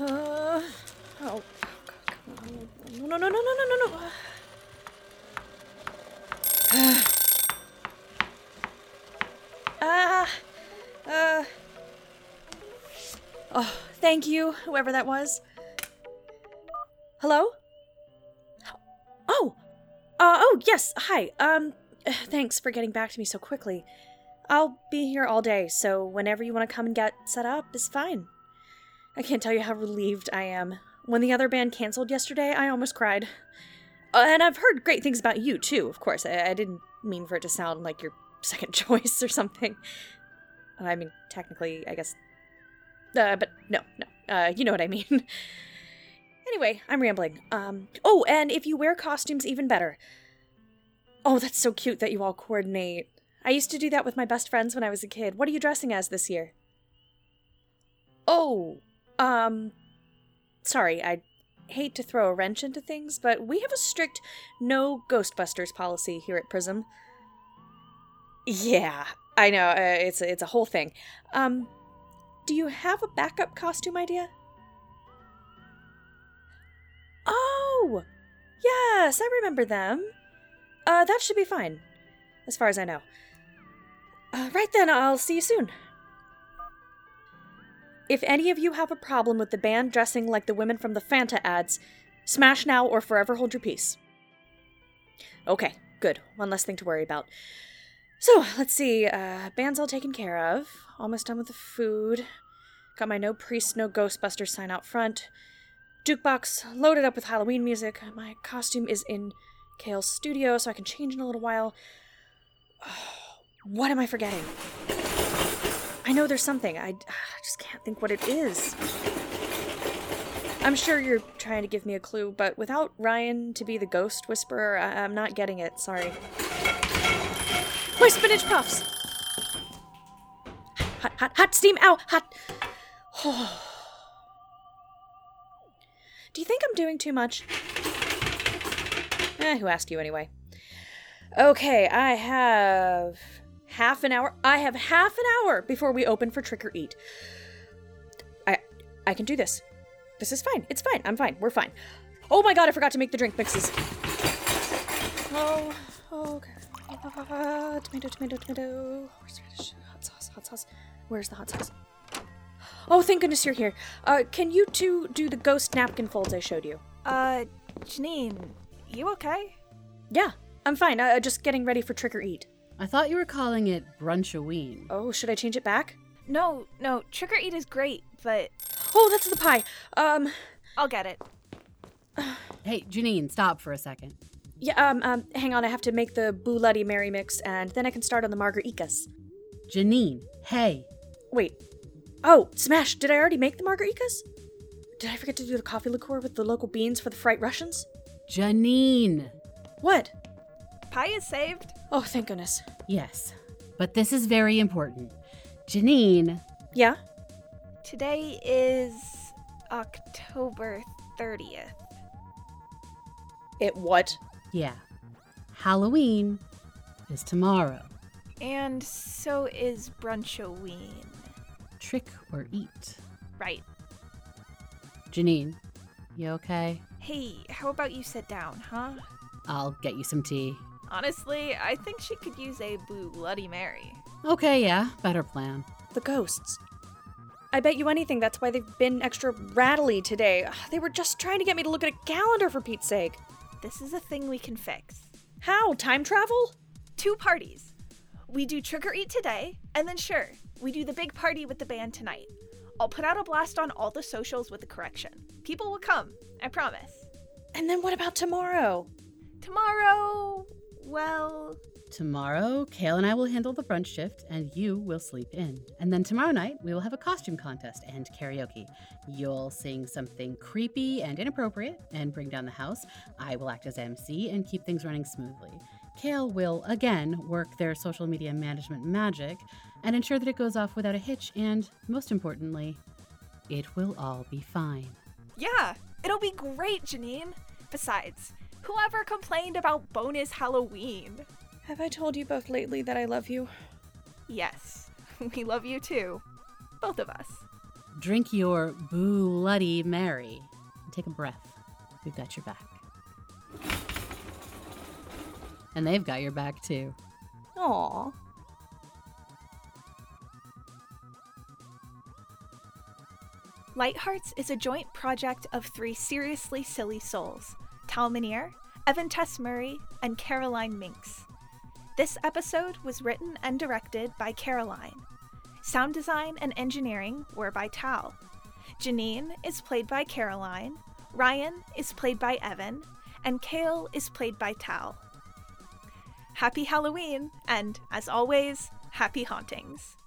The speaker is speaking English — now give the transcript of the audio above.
Uh, oh, on. No, no, no, no, no, no, no. Ah, uh, oh, thank you, whoever that was. Hello? Oh, uh, oh, yes, hi. Um, thanks for getting back to me so quickly. I'll be here all day, so whenever you want to come and get set up is fine. I can't tell you how relieved I am. When the other band canceled yesterday, I almost cried. Uh, and I've heard great things about you, too, of course. I, I didn't mean for it to sound like your second choice or something. I mean, technically, I guess. Uh, but no, no. Uh, you know what I mean. anyway, I'm rambling. Um, oh, and if you wear costumes, even better. Oh, that's so cute that you all coordinate. I used to do that with my best friends when I was a kid. What are you dressing as this year? Oh, um, sorry, I hate to throw a wrench into things, but we have a strict no Ghostbusters policy here at Prism. Yeah, I know, uh, it's, a, it's a whole thing. Um, do you have a backup costume idea? Oh, yes, I remember them. Uh, that should be fine, as far as I know. Uh, right then, I'll see you soon. If any of you have a problem with the band dressing like the women from the Fanta ads, smash now or forever hold your peace. Okay, good. One less thing to worry about. So, let's see. Uh, band's all taken care of. Almost done with the food. Got my no priest, no Ghostbusters sign out front. Jukebox loaded up with Halloween music. My costume is in Kale's studio, so I can change in a little while. what am I forgetting? I know there's something. I, I just can't think what it is. I'm sure you're trying to give me a clue, but without Ryan to be the ghost whisperer, I- I'm not getting it. Sorry. My spinach puffs! Hot, hot, hot steam! Ow! Hot! Do you think I'm doing too much? Eh, who asked you anyway? Okay, I have half an hour. I have half an hour before we open for trick or eat. I I can do this. This is fine. It's fine. I'm fine. We're fine. Oh my god, I forgot to make the drink mixes. Oh, okay. Uh, tomato, tomato, tomato. Horseradish, hot sauce, hot sauce. Where's the hot sauce? Oh, thank goodness you're here. Uh, can you two do the ghost napkin folds I showed you? Uh, Janine, you okay? Yeah, I'm fine. Uh, just getting ready for trick or eat. I thought you were calling it Brunchoween. Oh, should I change it back? No, no, trick or eat is great, but Oh, that's the pie. Um, I'll get it. Hey, Janine, stop for a second. yeah, um, um, hang on. I have to make the Bloody Mary mix, and then I can start on the Margaritas. Janine, hey. Wait. Oh, smash! Did I already make the Margaritas? Did I forget to do the coffee liqueur with the local beans for the fright Russians? Janine. What? Pie is saved. Oh, thank goodness. Yes, but this is very important. Janine, Yeah? Today is October 30th. It what? yeah. Halloween is tomorrow. And so is Brunchoween. Trick or eat. Right. Janine, you okay? Hey, how about you sit down, huh? I'll get you some tea. Honestly, I think she could use a blue Bloody Mary. Okay, yeah, better plan. The ghosts. I bet you anything that's why they've been extra rattly today. Ugh, They were just trying to get me to look at a calendar for Pete's sake. This is a thing we can fix. How? Time travel? Two parties. We do trick or eat today, and then sure, we do the big party with the band tonight. I'll put out a blast on all the socials with the correction. People will come, I promise. And then what about tomorrow? Tomorrow, well, Tomorrow, Kale and I will handle the brunch shift, and you will sleep in. And then tomorrow night, we will have a costume contest and karaoke. You'll sing something creepy and inappropriate and bring down the house. I will act as MC and keep things running smoothly. Kale will, again, work their social media management magic and ensure that it goes off without a hitch, and most importantly, it will all be fine. yeah, it'll be great, Janine. Besides, whoever complained about bonus Halloween? Have I told you both lately that I love you? Yes, we love you too. Both of us. drink your boo Bloody Mary. And take a breath. We've got your back. And they've got your back too. Aw. Lighthearts is a joint project of three seriously silly souls Tal Minear, Evan Tess Murray, and Caroline Mincks. This episode was written and directed by Caroline. Sound design and engineering were by Tal. Janine is played by Caroline, Ryan is played by Evan, and Kale is played by Tal. Happy Halloween, and as always, happy hauntings.